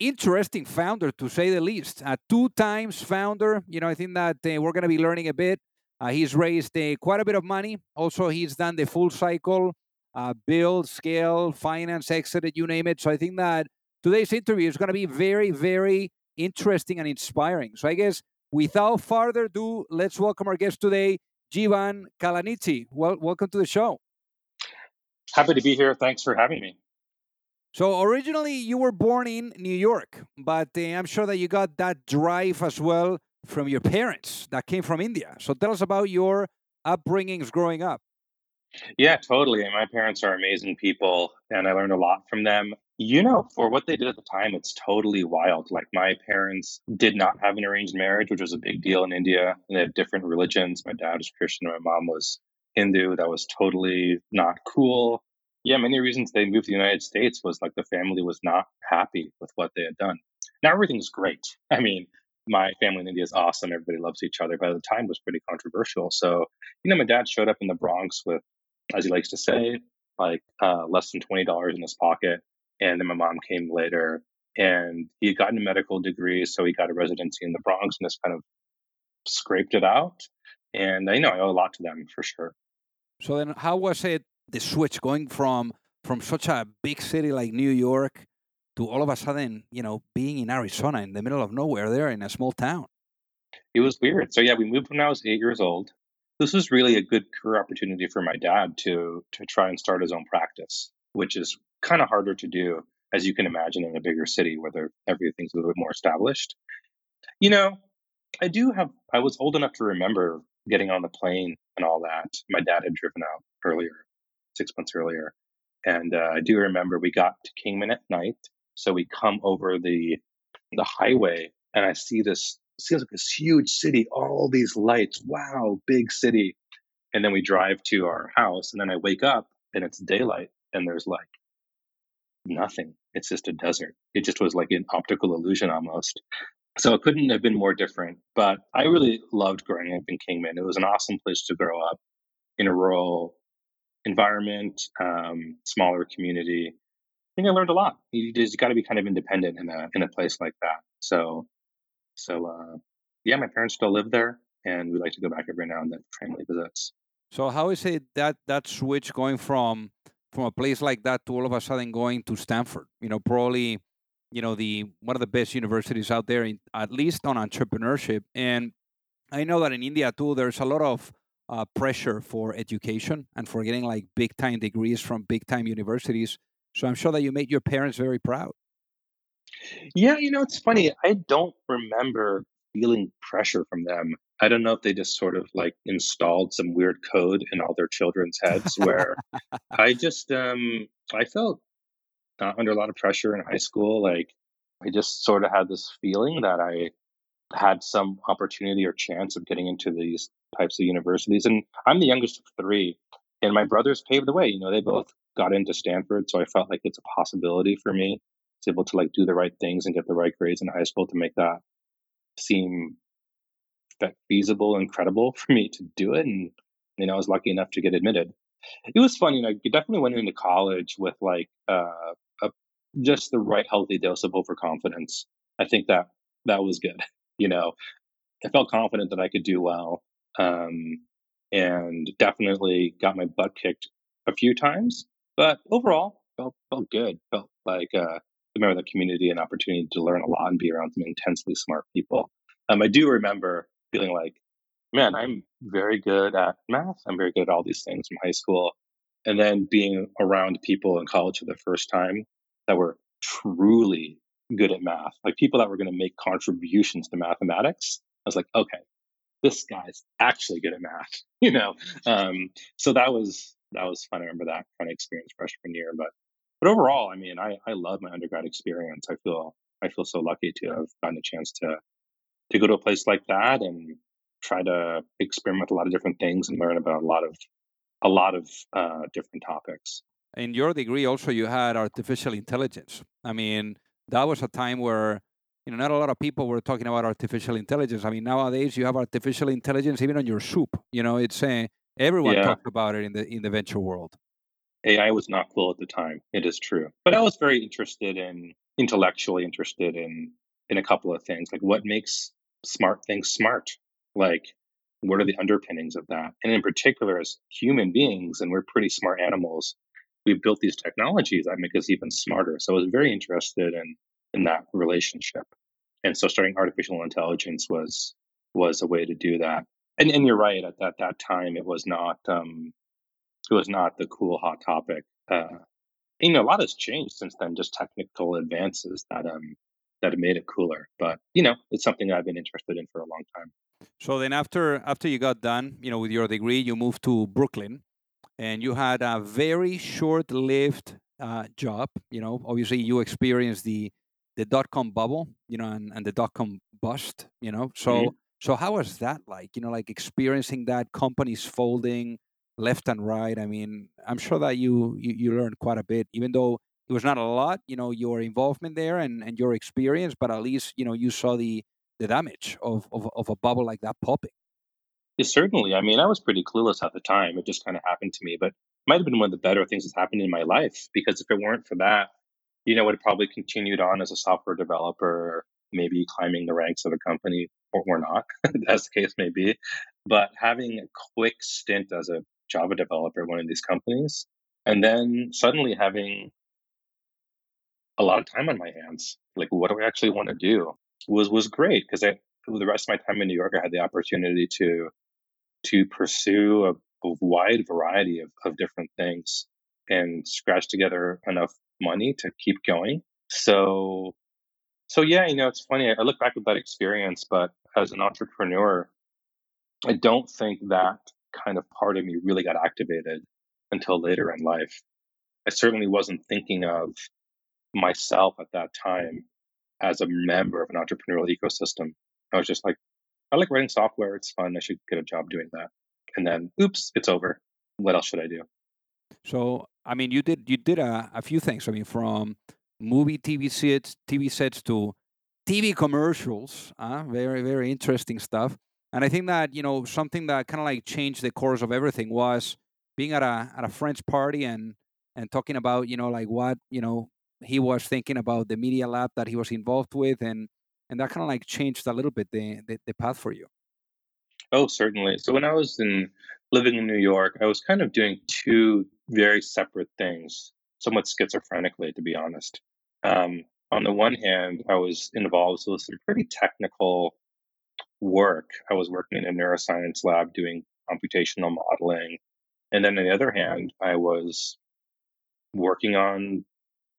interesting founder, to say the least. A two times founder. You know, I think that uh, we're going to be learning a bit. Uh, he's raised uh, quite a bit of money. Also, he's done the full cycle uh, build, scale, finance, exit, you name it. So, I think that today's interview is going to be very, very interesting and inspiring. So, I guess without further ado, let's welcome our guest today, Jeevan Kalanithi. Well, welcome to the show. Happy to be here. Thanks for having me. So originally you were born in New York, but uh, I'm sure that you got that drive as well from your parents that came from India. So tell us about your upbringings growing up. Yeah, totally. My parents are amazing people, and I learned a lot from them. You know, for what they did at the time, it's totally wild. Like, my parents did not have an arranged marriage, which was a big deal in India. And they had different religions. My dad was Christian, my mom was Hindu. That was totally not cool yeah, many reasons they moved to the United States was like the family was not happy with what they had done. Now everything's great. I mean, my family in India is awesome. Everybody loves each other. But at the time, it was pretty controversial. So, you know, my dad showed up in the Bronx with, as he likes to say, like uh, less than twenty dollars in his pocket. And then my mom came later, and he had gotten a medical degree, so he got a residency in the Bronx, and just kind of scraped it out. And you know, I owe a lot to them for sure. So then, how was it the switch going from from such a big city like New York to all of a sudden, you know, being in Arizona in the middle of nowhere there in a small town? It was weird. So yeah, we moved when I was eight years old. This was really a good career opportunity for my dad to to try and start his own practice, which is kind of harder to do, as you can imagine, in a bigger city where everything's a little bit more established. You know, I do have. I was old enough to remember getting on the plane and all that. My dad had driven out earlier six months earlier. And uh, I do remember we got to Kingman at night. So we come over the the highway and I see this seems like this huge city, all these lights. Wow, big city. And then we drive to our house and then I wake up and it's daylight and there's like nothing. It's just a desert. It just was like an optical illusion almost. So it couldn't have been more different. But I really loved growing up in Kingman. It was an awesome place to grow up in a rural environment, um, smaller community. I think I learned a lot. You just got to be kind of independent in a in a place like that. So, so uh, yeah, my parents still live there, and we like to go back every now and then for family visits. So, how is it that that switch going from from a place like that to all of a sudden going to Stanford? You know, probably, you know, the one of the best universities out there, in, at least on entrepreneurship. And I know that in India too, there's a lot of uh, pressure for education and for getting like big time degrees from big time universities. So I'm sure that you made your parents very proud. Yeah, you know, it's funny. I don't remember feeling pressure from them. I don't know if they just sort of like installed some weird code in all their children's heads where I just um I felt uh, under a lot of pressure in high school like I just sort of had this feeling that I had some opportunity or chance of getting into these types of universities. And I'm the youngest of three, and my brothers paved the way. You know, they both got into Stanford, so I felt like it's a possibility for me to be able to like do the right things and get the right grades in high school to make that seem that feasible and credible for me to do it. And you know, I was lucky enough to get admitted. it was funny. I definitely went into college with like uh, a, just the right healthy dose of overconfidence. I think that that was good. You know, I felt confident that I could do well, um, and definitely got my butt kicked a few times. But overall, felt felt good. Felt like uh, remember the community and opportunity to learn a lot and be around some intensely smart people. Um, I do remember feeling like, man, I'm very good at math. I'm very good at all these things from high school. And then being around people in college for the first time that were truly good at math, like people that were going to make contributions to mathematics. I was like, okay, this guy's actually good at math, you know. Um, so that was that was fun. I remember that kind of experience freshman year. But but overall, I mean, I I love my undergrad experience. I feel I feel so lucky to have gotten a chance to to go to a place like that and try to experiment with a lot of different things and learn about a lot of a lot of uh, different topics. In your degree, also you had artificial intelligence. I mean, that was a time where you know not a lot of people were talking about artificial intelligence. I mean, nowadays you have artificial intelligence even on your soup. You know, it's uh, everyone yeah. talked about it in the in the venture world. AI was not cool at the time. It is true, but I was very interested in intellectually interested in in a couple of things, like what makes smart things smart. Like, what are the underpinnings of that? And in particular, as human beings, and we're pretty smart animals, we've built these technologies that make us even smarter. So I was very interested in in that relationship. And so starting artificial intelligence was was a way to do that. And and you're right, at that that time it was not um it was not the cool hot topic. Uh, you know, a lot has changed since then, just technical advances that um that made it cooler. But you know, it's something I've been interested in for a long time. So then, after after you got done, you know, with your degree, you moved to Brooklyn, and you had a very short-lived uh, job. You know, obviously, you experienced the the dot com bubble, you know, and, and the dot com bust. You know, so mm-hmm. so how was that like? You know, like experiencing that companies folding left and right. I mean, I'm sure that you you, you learned quite a bit, even though it was not a lot, you know, your involvement there and, and your experience, but at least, you know, you saw the, the damage of, of, of a bubble like that popping. Yeah, certainly. I mean, I was pretty clueless at the time. It just kind of happened to me, but it might have been one of the better things that's happened in my life because if it weren't for that, you know, would probably continued on as a software developer, maybe climbing the ranks of a company or, or not, as the case may be. But having a quick stint as a Java developer one of these companies, and then suddenly having a lot of time on my hands. Like, what do I actually want to do? Was was great because I the rest of my time in New York, I had the opportunity to to pursue a, a wide variety of, of different things and scratch together enough money to keep going. So, so yeah, you know, it's funny. I look back at that experience, but as an entrepreneur, I don't think that kind of part of me really got activated until later in life. I certainly wasn't thinking of myself at that time as a member of an entrepreneurial ecosystem. I was just like, I like writing software. It's fun. I should get a job doing that. And then, oops, it's over. What else should I do? So, I mean, you did you did a, a few things. I mean, from movie TV sets, TV sets to TV commercials. Uh, very very interesting stuff. And I think that you know something that kind of like changed the course of everything was being at a at a French party and and talking about you know like what you know he was thinking about the media lab that he was involved with and and that kind of like changed a little bit the, the, the path for you oh certainly so when i was in living in new york i was kind of doing two very separate things somewhat schizophrenically to be honest um, on the one hand i was involved with some pretty technical work i was working in a neuroscience lab doing computational modeling and then on the other hand i was working on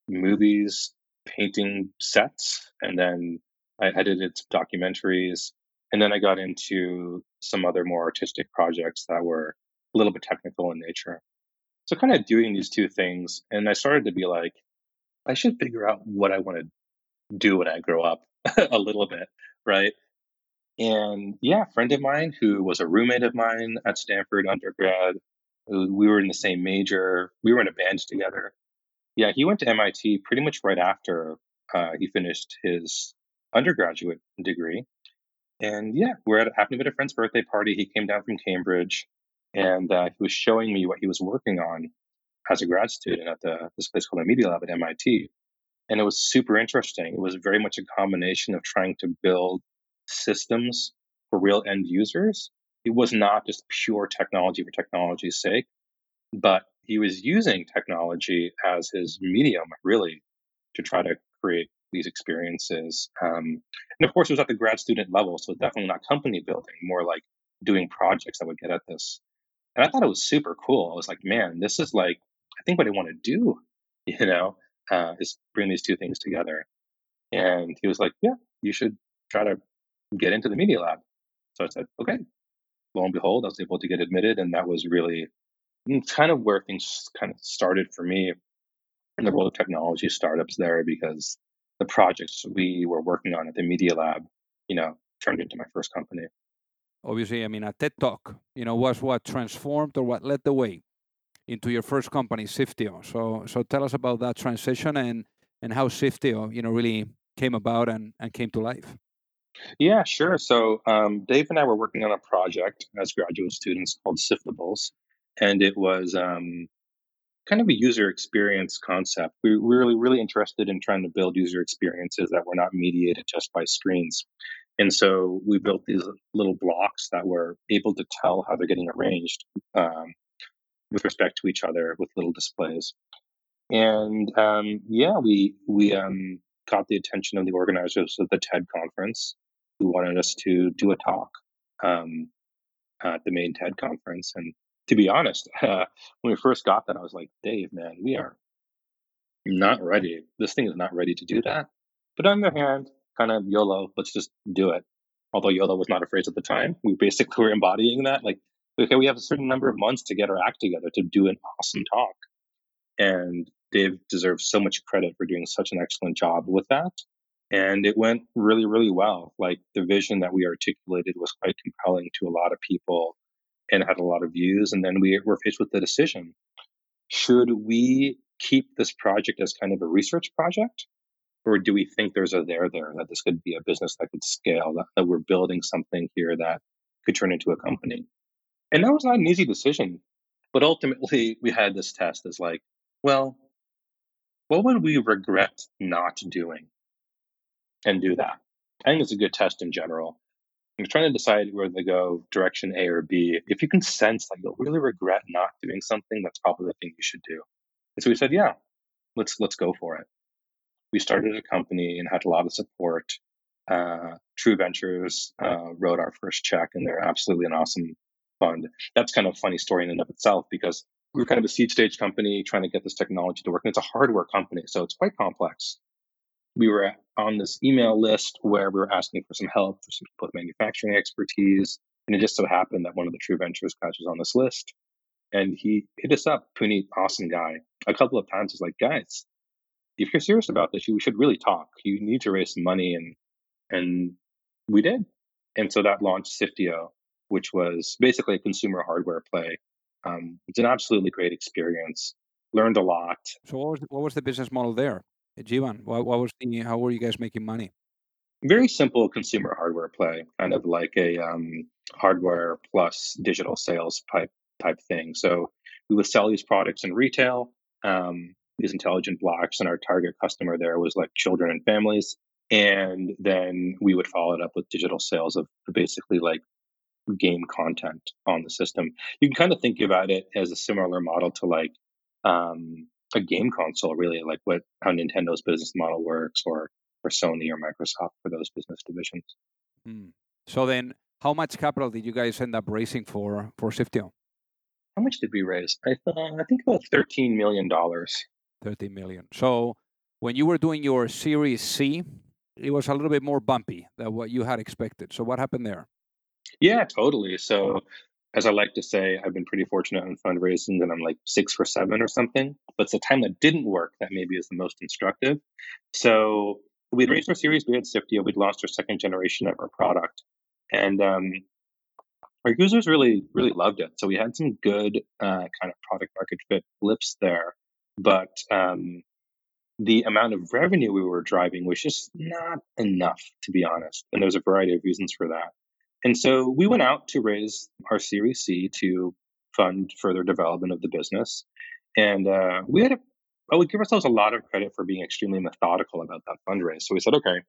movies, painting sets, and then I edited some documentaries. And then I got into some other more artistic projects that were a little bit technical in nature. So, kind of doing these two things. And I started to be like, I should figure out what I want to do when I grow up a little bit, right? And yeah, a friend of mine who was a roommate of mine at Stanford undergrad, we were in the same major, we were in a band together. Yeah, he went to MIT pretty much right after uh, he finished his undergraduate degree. And yeah, we're at happened to be at a friend's birthday party. He came down from Cambridge, and uh, he was showing me what he was working on as a grad student at the this place called the Media Lab at MIT, and it was super interesting. It was very much a combination of trying to build systems for real end users. It was not just pure technology for technology's sake, but he was using technology as his medium, really, to try to create these experiences. Um, and of course, it was at the grad student level, so definitely not company building, more like doing projects that would get at this. And I thought it was super cool. I was like, man, this is like, I think what I want to do, you know, uh, is bring these two things together. And he was like, yeah, you should try to get into the media lab. So I said, okay. Lo and behold, I was able to get admitted, and that was really mm, kind of where things kind of started for me in the world of technology startups there because the projects we were working on at the media lab, you know, turned into my first company. Obviously, I mean, a TED Talk, you know, was what transformed or what led the way into your first company, Sifteo. So, so tell us about that transition and and how Sifteo, you know, really came about and, and came to life. Yeah, sure. So um, Dave and I were working on a project as graduate students called Siftables, and it was um, kind of a user experience concept. We were really, really interested in trying to build user experiences that were not mediated just by screens. And so we built these little blocks that were able to tell how they're getting arranged um, with respect to each other with little displays. And um, yeah, we we um, caught the attention of the organizers of the TED conference, who wanted us to do a talk um, at the main TED conference. And to be honest, uh, when we first got that, I was like, Dave, man, we are not ready. This thing is not ready to do that. But on the other hand, kind of YOLO, let's just do it. Although YOLO was not a phrase at the time, we basically were embodying that. Like, okay, we have a certain number of mm-hmm. months to get our act together to do an awesome mm. talk. And Dave deserves so much credit for doing such an excellent job with that. And it went really, really well. Like the vision that we articulated was quite compelling to a lot of people and had a lot of views. And then we were faced with the decision should we keep this project as kind of a research project? Or do we think there's a there there that this could be a business that could scale, that, that we're building something here that could turn into a company? And that was not an easy decision. But ultimately, we had this test as like, well, what would we regret not doing? And do that. I think it's a good test in general. You're trying to decide whether to go direction A or B. If you can sense that you'll really regret not doing something, that's probably the thing you should do. And so we said, yeah, let's let's go for it. We started a company and had a lot of support. Uh, True Ventures uh, wrote our first check, and they're absolutely an awesome fund. That's kind of a funny story in and of itself because we were kind of a seed stage company trying to get this technology to work, and it's a hardware company, so it's quite complex we were on this email list where we were asking for some help for some people with manufacturing expertise. And it just so happened that one of the True Ventures guys was on this list. And he hit us up, Puneet, awesome guy, a couple of times. He's like, guys, if you're serious about this, we should really talk. You need to raise some money. And and we did. And so that launched Sifteo, which was basically a consumer hardware play. Um, it's an absolutely great experience. Learned a lot. So what was what was the business model there? Jeevan, what, what was the, how were you guys making money? Very simple consumer hardware play, kind of like a um, hardware plus digital sales type type thing. So we would sell these products in retail, um, these intelligent blocks, and our target customer there was like children and families. And then we would follow it up with digital sales of basically like game content on the system. You can kind of think about it as a similar model to like um, a game console, really, like what how Nintendo's business model works, or or Sony or Microsoft for those business divisions. Hmm. So then, how much capital did you guys end up raising for for Sifteo? How much did we raise? I thought I think about thirteen million dollars. Thirteen million. So when you were doing your Series C, it was a little bit more bumpy than what you had expected. So what happened there? Yeah, totally. So as I like to say, I've been pretty fortunate in fundraising and I'm like six for seven or something. But it's the time that didn't work that maybe is the most instructive. So we'd raised our series, we had Sifteo, we'd launched our second generation of our product. And um, our users really, really loved it. So we had some good uh, kind of product market fit blips there. But um, the amount of revenue we were driving was just not enough, to be honest. And there's a variety of reasons for that. And so we went out to raise our Series C to fund further development of the business. And uh, we had a, I would give ourselves a lot of credit for being extremely methodical about that fundraise. So we said, okay,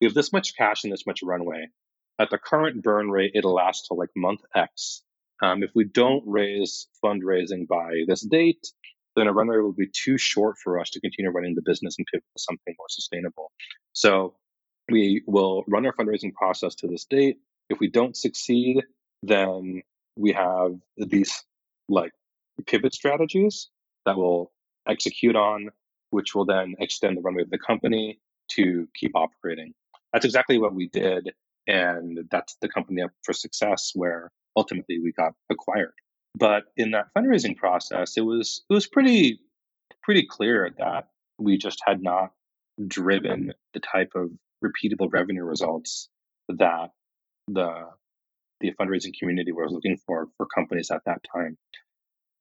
we have this much cash and this much runway. At the current burn rate, it'll last till like month X. Um, if we don't raise fundraising by this date, then a runway will be too short for us to continue running the business and pivot to something more sustainable. So we will run our fundraising process to this date. If we don't succeed, then we have these like pivot strategies that will execute on, which will then extend the runway of the company to keep operating. That's exactly what we did. And that's the company up for success where ultimately we got acquired. But in that fundraising process, it was it was pretty pretty clear that we just had not driven the type of repeatable revenue results that the the fundraising community was looking for for companies at that time.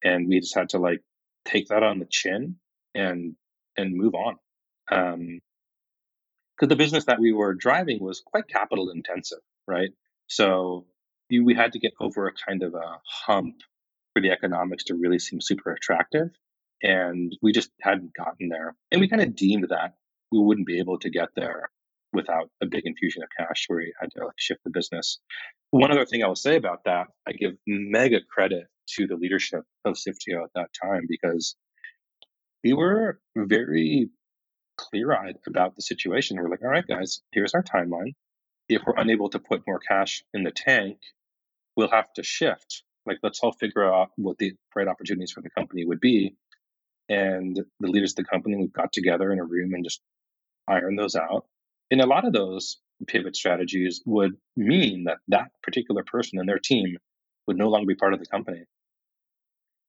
And we just had to like take that on the chin and and move on. Um, because the business that we were driving was quite capital intensive, right? So we had to get over a kind of a hump the economics to really seem super attractive. And we just hadn't gotten there. And we kind of deemed that we wouldn't be able to get there without a big infusion of cash where we had to like shift the business. One other thing I will say about that, I give mega credit to the leadership of Sifteo at that time because we were very clear eyed about the situation. We're like, all right, guys, here's our timeline. If we're unable to put more cash in the tank, we'll have to shift. Like, let's all figure out what the right opportunities for the company would be. And the leaders of the company, we got together in a room and just ironed those out. And a lot of those pivot strategies would mean that that particular person and their team would no longer be part of the company.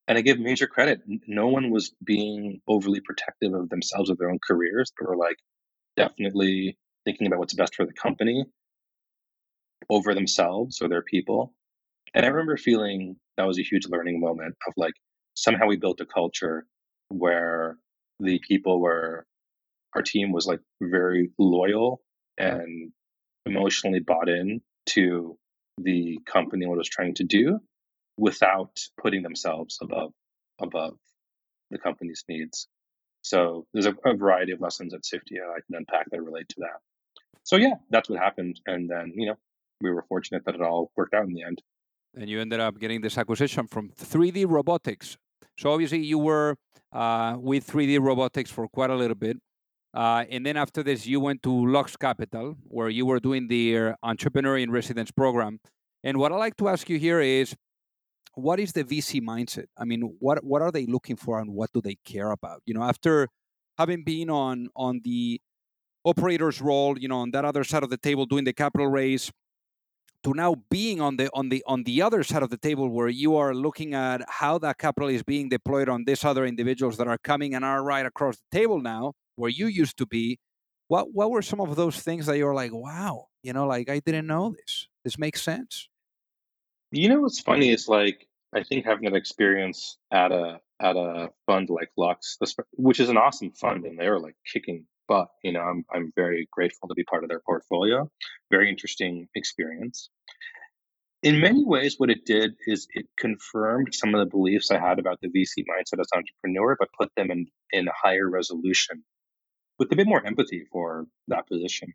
And I give major credit. No one was being overly protective of themselves or their own careers. They were like definitely thinking about what's best for the company over themselves or their people. And I uh-huh. remember feeling that was a huge learning moment of like somehow we built a culture where the people were our team was like very loyal uh-huh. and emotionally bought in to the company and what it was trying to do without putting themselves above above the company's needs. So there's a, a variety of lessons at Sifteo I can unpack that relate to that. So yeah, that's what happened. And then, you know, we were fortunate that it all worked out in the end. And you ended up getting this acquisition from 3D Robotics. So obviously you were uh, with 3D Robotics for quite a little bit. Uh, and then after this, you went to Lux Capital, where you were doing the Entrepreneur in Residence program. And what I like to ask you here is, what is the VC mindset? I mean, what what are they looking for, and what do they care about? You know, after having been on on the operator's role, you know, on that other side of the table doing the capital raise, to now being on the on the on the other side of the table where you are looking at how that capital is being deployed on these other individuals that are coming and are right across the table now where you used to be what what were some of those things that you were like wow you know like i didn't know this. This makes sense. You know what's funny is like i think having that experience at a at a fund like lux which is an awesome fund and they're like kicking butt you know i'm, I'm very grateful to be part of their portfolio very interesting experience in many ways, what it did is it confirmed some of the beliefs I had about the VC mindset as an entrepreneur, but put them in, in a higher resolution with a bit more empathy for that position.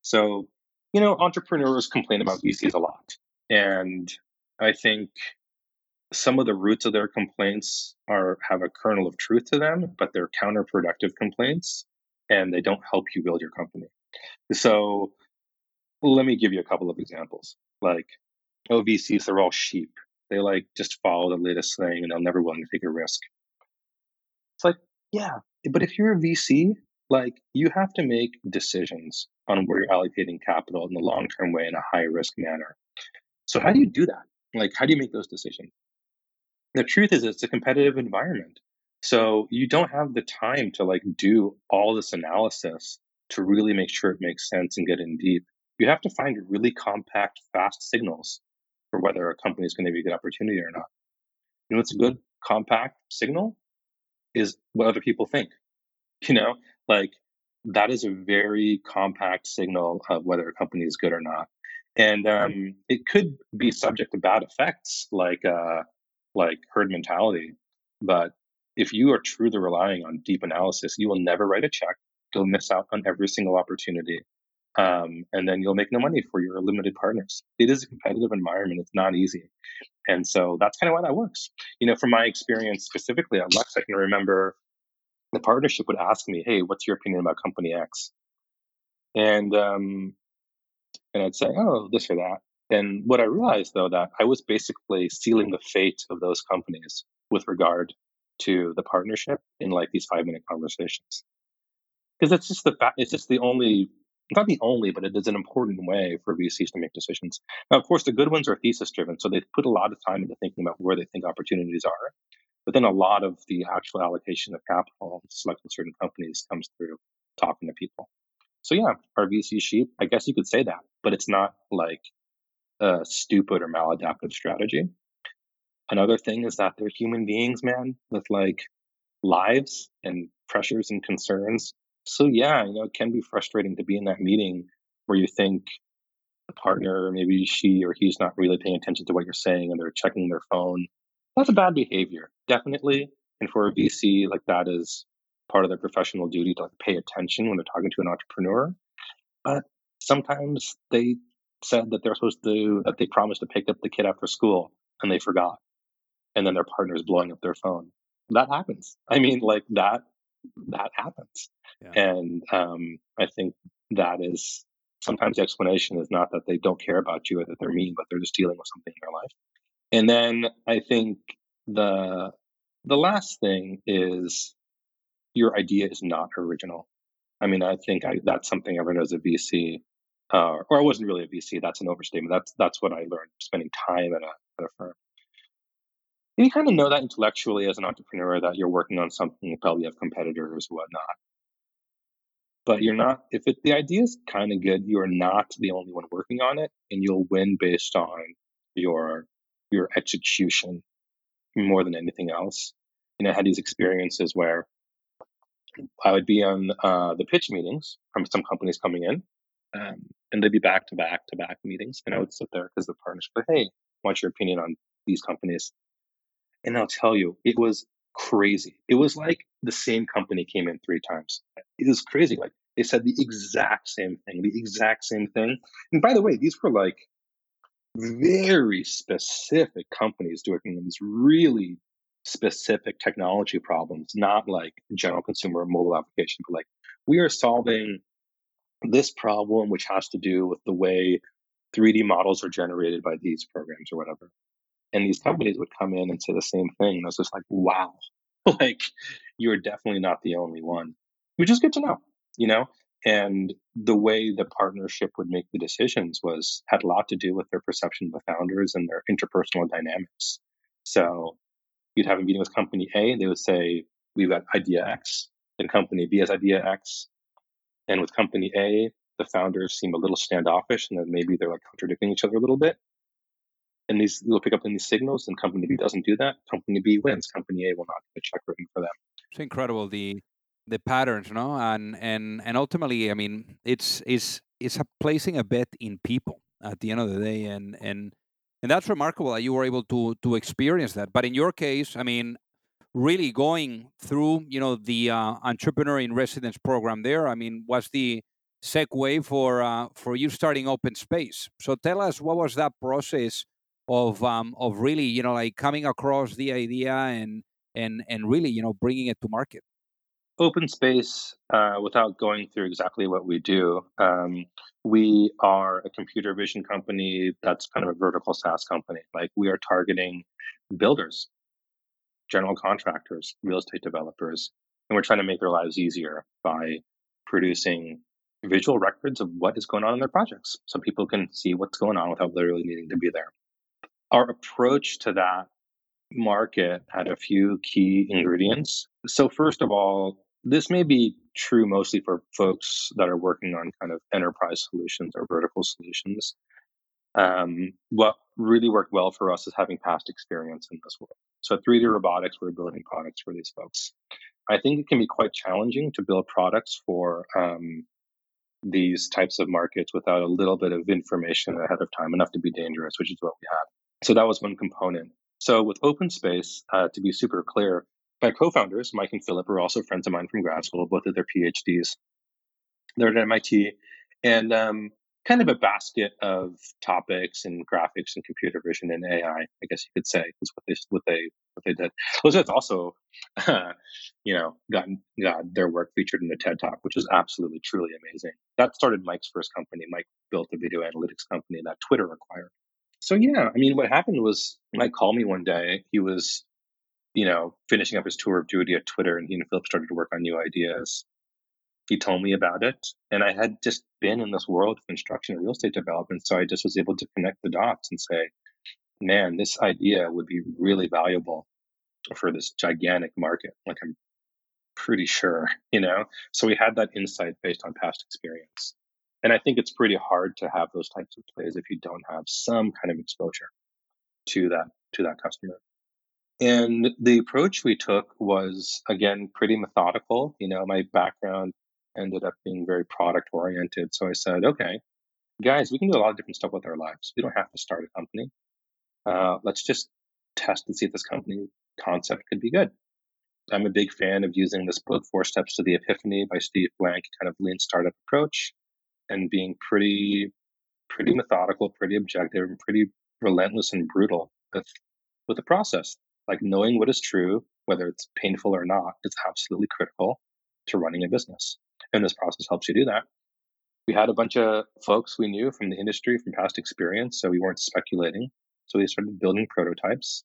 So, you know, entrepreneurs complain about VCs a lot. And I think some of the roots of their complaints are have a kernel of truth to them, but they're counterproductive complaints and they don't help you build your company. So let me give you a couple of examples. Like, oh, VCs, mm. they're all sheep. They like just follow the latest thing and they're never willing to take a risk. It's like, yeah, but if you're a VC, like you have to make decisions on where you're allocating capital in the long term way in a high risk manner. So how do you do that? Like how do you make those decisions? The truth is it's a competitive environment. So you don't have the time to like do all this analysis to really make sure it makes sense and get in deep. You have to find really compact, fast signals for whether a company is going to be a good opportunity or not. You know what's a good compact signal? Is what other people think. You know, like that is a very compact signal of whether a company is good or not. And um, it could be subject to bad effects, like uh, like herd mentality. But if you are truly relying on deep analysis, you will never write a check. You'll miss out on every single opportunity. Um, and then you'll make no money for your limited partners. It is a competitive environment. It's not easy. And so that's kind of why that works. You know, from my experience specifically at Lux, I can remember the partnership would ask me, Hey, what's your opinion about company X? And, um, and I'd say, Oh, this or that. And what I realized though, that I was basically sealing the fate of those companies with regard to the partnership in like these five minute conversations. Because it's just the fact, it's just the only, not the only, but it is an important way for VCs to make decisions. Now, of course, the good ones are thesis driven. So they put a lot of time into thinking about where they think opportunities are. But then a lot of the actual allocation of capital, selecting certain companies comes through talking to people. So yeah, are VC sheep? I guess you could say that, but it's not like a stupid or maladaptive strategy. Another thing is that they're human beings, man, with like lives and pressures and concerns. So yeah, you know, it can be frustrating to be in that meeting where you think the partner, maybe she or he's not really paying attention to what you're saying and they're checking their phone. That's a bad behavior, definitely. And for a VC, like that is part of their professional duty to like pay attention when they're talking to an entrepreneur. But sometimes they said that they're supposed to that they promised to pick up the kid after school and they forgot and then their partner's blowing up their phone that happens i mean like that that happens yeah. and um, i think that is sometimes the explanation is not that they don't care about you or that they're mean but they're just dealing with something in their life and then i think the the last thing is your idea is not original i mean i think I, that's something i learned as a vc uh, or I wasn't really a VC. That's an overstatement. That's that's what I learned spending time at a at a firm. You kind of know that intellectually as an entrepreneur that you're working on something. You probably have competitors, whatnot. But you're not. If it, the idea is kind of good, you are not the only one working on it, and you'll win based on your your execution more than anything else. You know, I had these experiences where I would be on uh, the pitch meetings from some companies coming in, um, and they'd be back to back to back meetings. And I would sit there because the partners but hey, what's your opinion on these companies? And I'll tell you, it was crazy. It was like the same company came in three times. It was crazy. Like they said the exact same thing, the exact same thing. And by the way, these were like very specific companies doing these really specific technology problems, not like general consumer mobile application, but like we are solving this problem, which has to do with the way 3D models are generated by these programs or whatever. And these companies would come in and say the same thing. And I was just like, wow, like you're definitely not the only one, which is good to know, you know? And the way the partnership would make the decisions was had a lot to do with their perception of the founders and their interpersonal dynamics. So you'd have a meeting with company A, they would say, We've got idea X. And company B has idea X. And with company A, the founders seem a little standoffish and then maybe they're like contradicting each other a little bit. And these you'll pick up in these signals, and company B doesn't do that. Company B wins. Company A will not get a check written for them. It's incredible the the patterns, no, and and and ultimately, I mean, it's it's it's a placing a bet in people at the end of the day, and and and that's remarkable that you were able to to experience that. But in your case, I mean, really going through, you know, the uh, entrepreneur in residence program there. I mean, was the segue for uh, for you starting OpenSpace. So tell us what was that process of um, of really, you know, like coming across the idea and and and really, you know, bringing it to market. OpenSpace, uh, without going through exactly what we do, um, we are a computer vision company that's kind of a vertical SaaS company. Like we are targeting builders general contractors, real estate developers, and we're trying to make their lives easier by producing visual records of what is going on in their projects so people can see what's going on without literally needing to be there. Our approach to that market had a few key ingredients. So, first of all, this may be true mostly for folks that are working on kind of enterprise solutions or vertical solutions. Um, what really worked well for us is having past experience in this world. So 3D robotics, we're building products for these folks. I think it can be quite challenging to build products for um, these types of markets without a little bit of information ahead of time, enough to be dangerous, which is what we had. So that was one component. So with OpenSpace, uh, to be super clear, my co-founders, Mike and Philip, are also friends of mine from grad school, both of their PhDs. They're at MIT, and um, kind of a basket of topics and graphics and computer vision and AI, I guess you could say, is what they what they what they did. Guys also, uh, you know, got got their work featured in the TED Talk, which is absolutely truly amazing. That started Mike's first company. Mike built a video analytics company that Twitter acquired. So yeah, I mean, what happened was Mike called me one day. He was, you know, finishing up his tour of duty at Twitter, and he and Philip started to work on new ideas he told me about it. And I had just been in this world of construction and real estate development. So I just was able to connect the dots and say, man, this idea would be really valuable for this gigantic market. Like I'm pretty sure, you know? So we had that insight based on past experience. And I think it's pretty hard to have those types of plays if you don't have some kind of exposure to that to that customer. And the approach we took was again pretty methodical. You know, my background ended up being very product oriented. So I said, okay, guys, we can do a lot of different stuff with our lives. We don't have to start a company. Uh, let's just test and see if this company concept could be good. I'm a big fan of using this book, Four Steps to the Epiphany by Steve Blank, kind of lean startup approach, and being pretty, pretty methodical, pretty objective, and pretty relentless and brutal with with the process. Like knowing what is true, whether it's painful or not, is absolutely critical to running a business and this process helps you do that. We had a bunch of folks we knew from the industry, from past experience, so we weren't speculating. So we started building prototypes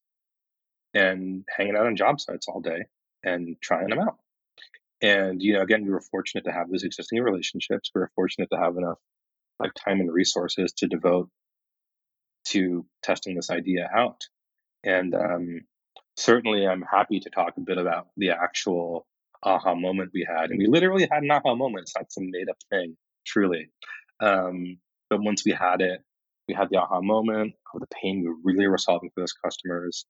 and hanging out on job sites all day and trying them out. And you know, again, we were fortunate to have those existing relationships. We were fortunate to have enough like time and resources to devote to testing this idea out. And um, certainly, I'm happy to talk a bit about the actual aha moment we had. And we literally had an aha moment. It's not some made up thing, truly. Um, but once we had it, we had the aha moment of the pain we really were solving for those customers.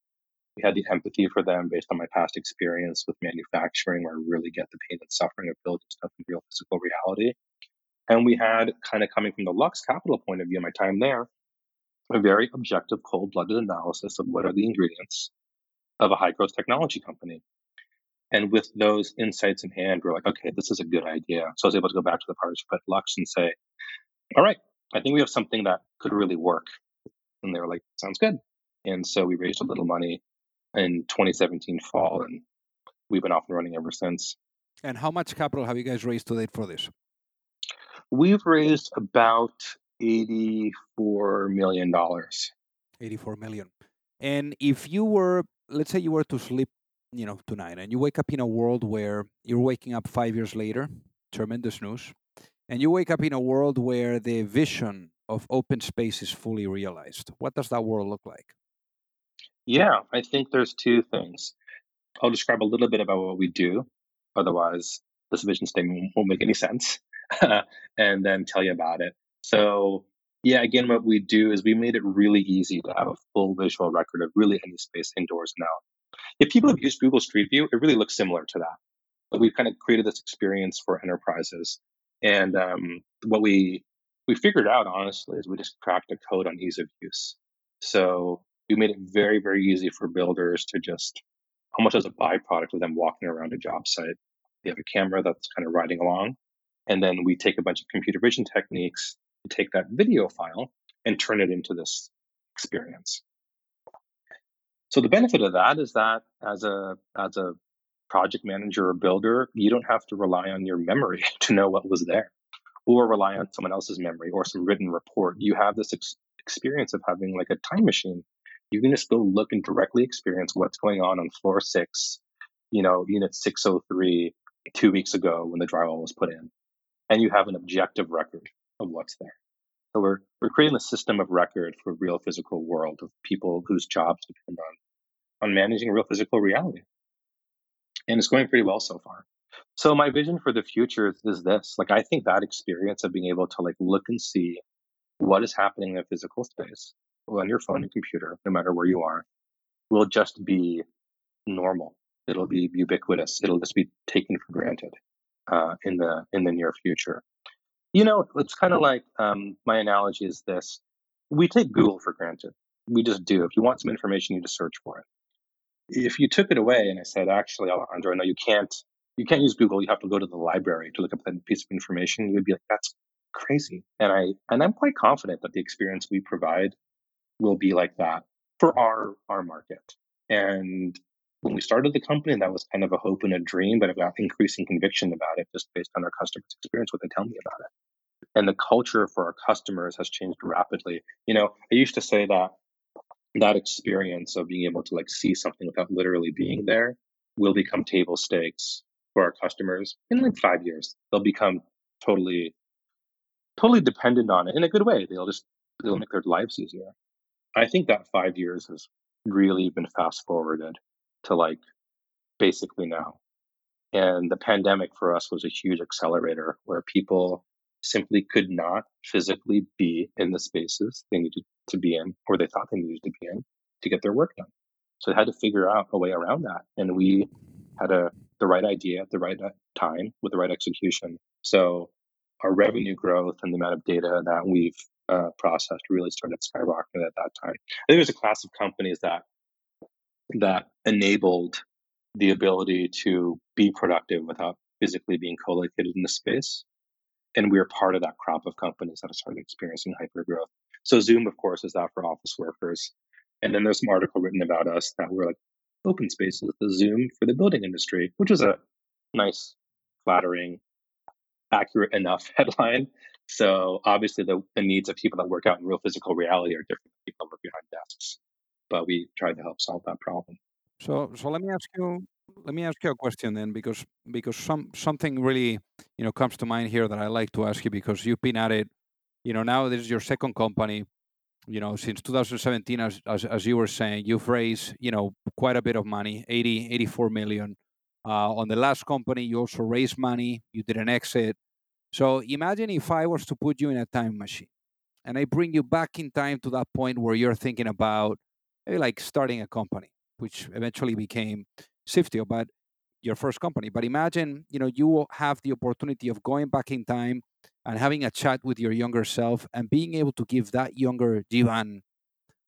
We had the empathy for them based on my past experience with manufacturing, where I really get the pain and suffering of building stuff in real physical reality. And we had kind of coming from the Lux Capital point of view, my time there, a very objective, cold blooded analysis of what are the ingredients of a high growth technology company. And with those insights in hand, we're like, okay, this is a good idea. So I was able to go back to the partnership at Lux and say, all right, I think we have something that could really work. And they were like, sounds good. And so we raised a little money in 2017 fall, and we've been off and running ever since. And how much capital have you guys raised to date for this? We've raised about $84 million. 84 million. And if you were, let's say you were to sleep you know, tonight, and you wake up in a world where you're waking up five years later, tremendous news, and you wake up in a world where the vision of open space is fully realized. What does that world look like? Yeah, I think there's two things. I'll describe a little bit about what we do. Otherwise, this vision statement won't make any sense. and then tell you about it. So, yeah, again, what we do is we made it really easy to have a full visual record of really any space indoors now. If people have used Google Street View, it really looks similar to that. But we've kind of created this experience for enterprises. And um, what we we figured out honestly is we just cracked a code on ease of use. So we made it very, very easy for builders to just almost as a byproduct of them walking around a job site. They have a camera that's kind of riding along. And then we take a bunch of computer vision techniques to take that video file and turn it into this experience. So the benefit of that is that as a as a project manager or builder, you don't have to rely on your memory to know what was there or rely on someone else's memory or some written report. You have this ex- experience of having like a time machine. You can just go look and directly experience what's going on on floor six, you know, unit 603 two weeks ago when the drywall was put in. And you have an objective record of what's there. So we're, we're creating a system of record for real physical world of people whose jobs depend on on managing real physical reality. And it's going pretty well so far. So my vision for the future is this. Like I think that experience of being able to like look and see what is happening in a physical space on your phone and computer, no matter where you are, will just be normal. It'll be ubiquitous. It'll just be taken for granted uh, in the in the near future. You know, it's kind of like um, my analogy is this: we take Google for granted. we just do. If you want some information, you just search for it. If you took it away and I said, actually, Alejandro, no, you can't, you can't use Google. You have to go to the library to look up that piece of information. You'd be like, that's crazy. And I, and I'm quite confident that the experience we provide will be like that for our, our market. And when we started the company, that was kind of a hope and a dream, but I've got increasing conviction about it just based on our customers' experience, what they tell me about it. And the culture for our customers has changed rapidly. You know, I used to say that that experience of being able to like see something without literally being there will become table stakes for our customers in like five years. They'll become totally, totally dependent on it in a good way. They'll just they'll hmm. make their lives easier. I think that five years has really been fast forwarded to like basically now. And the pandemic for us was a huge accelerator where people simply could not physically be in the spaces they needed to be in or they thought they needed to be in to get their work done. So they had to figure out a way around that. And we had a the right idea at the right uh, time with the right execution. So our revenue growth and the amount of data that we've uh, processed really started skyrocketing at that time. I think there's a class of companies that that enabled the ability to be productive without physically being co-located in the space. And we are part of that crop of companies that started experiencing hyper growth. So Zoom, of course, is that for office workers. And then there's some article written about us that we're like OpenSpace's, the Zoom for the building industry, which is a nice, flattering, accurate enough headline. So obviously the, the needs of people that work out in real physical reality are different than people that work behind desks but we tried to help solve that problem. So, so let me ask you, let me ask you a question then, because because some something really you know comes to mind here that I like to ask you because you've been at it, you know, now this is your second company, you know, since 2017, as as, as you were saying, you've raised you know quite a bit of money, 80, 84 million. Uh, on the last company, you also raised money, you did an exit. So imagine if I was to put you in a time machine and I bring you back in time to that point where you're thinking about maybe like starting a company, which eventually became Sifteo, but your first company. But imagine, you know, you will have the opportunity of going back in time and having a chat with your younger self and being able to give that younger Jeevan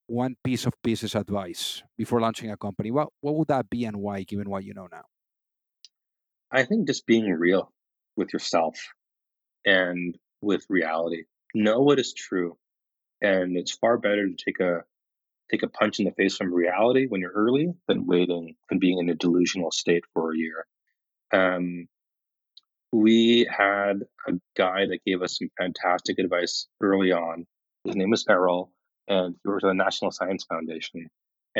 one piece of business advice before launching a company. What what would that be and why, given what you know now? I think just being real with yourself and with reality. Know what is true. And it's far better to take a take a punch in the face from reality when you're early than waiting and being in a delusional state for a year. Um, we had a guy that gave us some fantastic advice early on. His name is Errol, and he works at the National Science Foundation.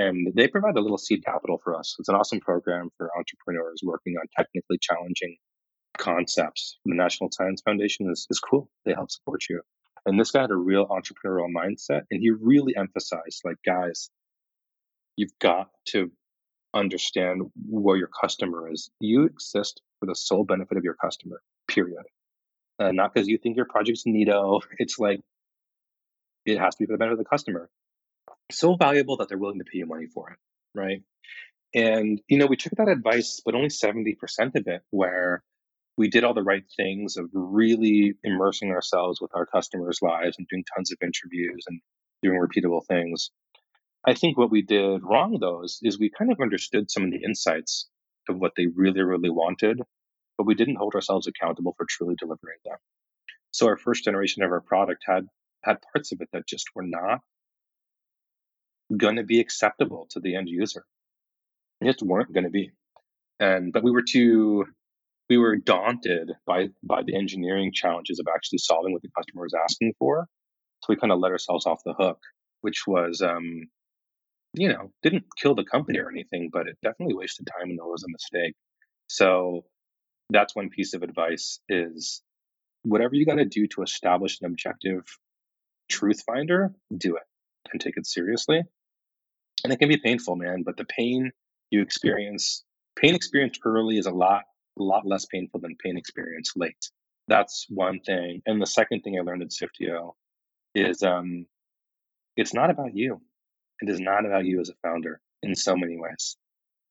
And they provide a little seed capital for us. It's an awesome program for entrepreneurs working on technically challenging concepts. The National Science Foundation is, is cool. They help support you. And this guy had a real entrepreneurial mindset. And he really emphasized, like, guys, you've got to understand where your customer is. You exist for the sole benefit of your customer, period. Uh, not because you think your project's neato. It's like, it has to be for the benefit of the customer. So valuable that they're willing to pay you money for it, right? And, you know, we took that advice, but only 70% of it, where we did all the right things of really immersing ourselves with our customers' lives and doing tons of interviews and doing repeatable things. I think what we did wrong, though, is, is we kind of understood some of the insights of what they really, really wanted, but we didn't hold ourselves accountable for truly delivering them. So our first generation of our product had had parts of it that just were not going to be acceptable to the end user. They just weren't going to be. And but we were too we were daunted by by the engineering challenges of actually solving what the customer was asking for. So we kind of let ourselves off the hook, which was, um, you know, didn't kill the company or anything, but it definitely wasted time and it was a mistake. So that's one piece of advice is whatever you got to do to establish an objective truth finder, do it and take it seriously. And it can be painful, man, but the pain you experience, pain experienced early is a lot a lot less painful than pain experience late. That's one thing. And the second thing I learned at Sifteo is um, it's not about you. It is not about you as a founder in so many ways.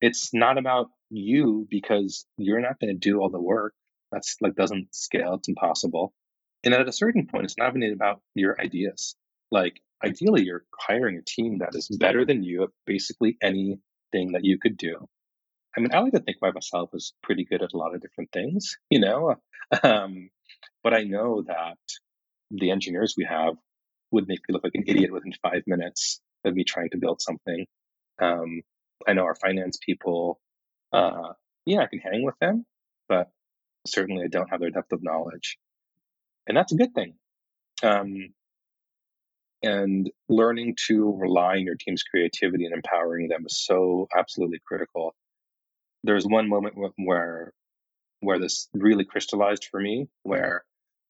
It's not about you because you're not going to do all the work. That's like doesn't scale. It's impossible. And at a certain point, it's not even about your ideas. Like ideally you're hiring a team that is better than you at basically anything that you could do. I mean, I like to think of myself as pretty good at a lot of different things, you know, um, but I know that the engineers we have would make me look like an idiot within five minutes of me trying to build something. Um, I know our finance people, uh, yeah, I can hang with them, but certainly I don't have their depth of knowledge. And that's a good thing. Um, and learning to rely on your team's creativity and empowering them is so absolutely critical. There's one moment where where this really crystallized for me, where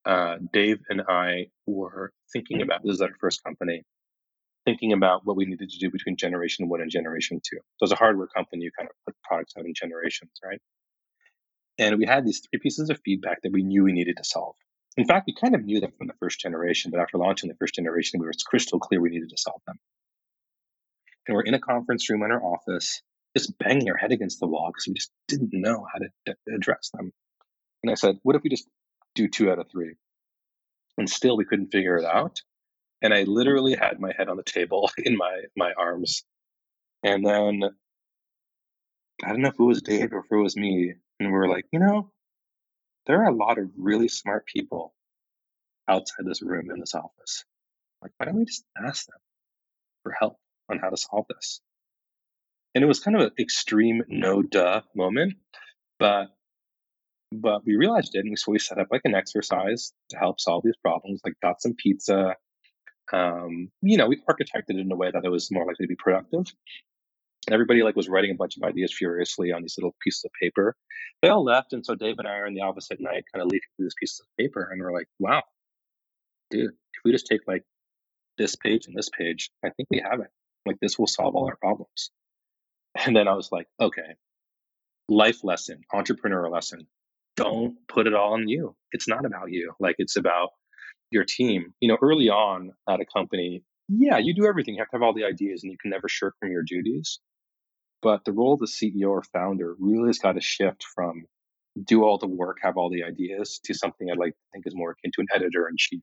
uh, Dave and I were thinking about this is our first company, thinking about what we needed to do between generation one and generation two. So as a hardware company, you kind of put products out in generations, right? And we had these three pieces of feedback that we knew we needed to solve. In fact, we kind of knew them from the first generation, but after launching the first generation, we were crystal clear we needed to solve them. And we're in a conference room in our office, just banging our head against the wall because we just didn't know how to d- address them. And I said, what if we just do two out of three? And still we couldn't figure it out. And I literally had my head on the table in my, my arms. And then I don't know if it was Dave or if it was me. And we were like, you know, there are a lot of really smart people outside this room in this office. Like, why don't we just ask them for help on how to solve this? And it was kind of an extreme no duh moment, but but we realized it, and so we set up like an exercise to help solve these problems. Like, got some pizza. Um, you know, we architected it in a way that it was more likely to be productive. And everybody like was writing a bunch of ideas furiously on these little pieces of paper. They all left, and so Dave and I are in the office at night, kind of leafing through these pieces of paper, and we're like, "Wow, dude, if we just take like this page and this page, I think we have it. Like this will solve all our problems." And then I was like, "Okay, life lesson, entrepreneur lesson. Don't put it all on you. It's not about you. Like it's about your team. You know, early on at a company, yeah, you do everything. You have to have all the ideas, and you can never shirk from your duties. But the role of the CEO or founder really has got to shift from do all the work, have all the ideas to something I'd like to think is more akin to an editor in chief.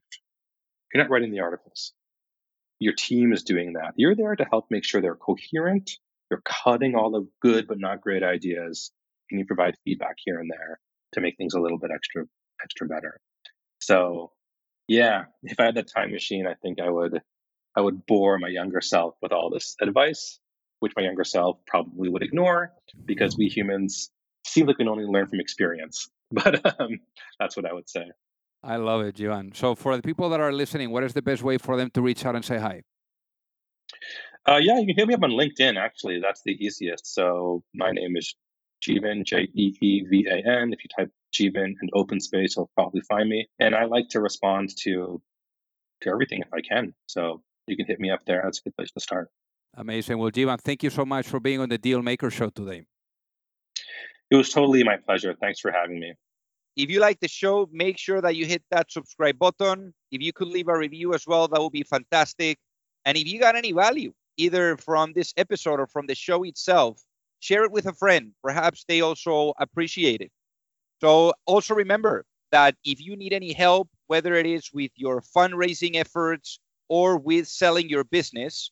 You're not writing the articles. Your team is doing that. You're there to help make sure they're coherent. You're cutting all the good but not great ideas, and you provide feedback here and there to make things a little bit extra extra better. So, yeah, if I had that time machine, I think I would I would bore my younger self with all this advice which my younger self probably would ignore because we humans seem like we can only learn from experience. But um, that's what I would say. I love it, Jeevan. So, for the people that are listening, what is the best way for them to reach out and say hi? Uh, yeah, you can hit me up on LinkedIn. Actually, that's the easiest. So, my name is Jeevan, J E E V A N. If you type Jeevan and OpenSpace, you'll probably find me. And I like to respond to to everything if I can. So, you can hit me up there. That's a good place to start. Amazing. Well, Jeevan, thank you so much for being on the Deal Maker Show today. It was totally my pleasure. Thanks for having me. If you like the show, make sure that you hit that subscribe button. If you could leave a review as well, that would be fantastic. And if you got any value, either from this episode or from the show itself, share it with a friend. Perhaps they also appreciate it. So also remember that if you need any help, whether it is with your fundraising efforts or with selling your business,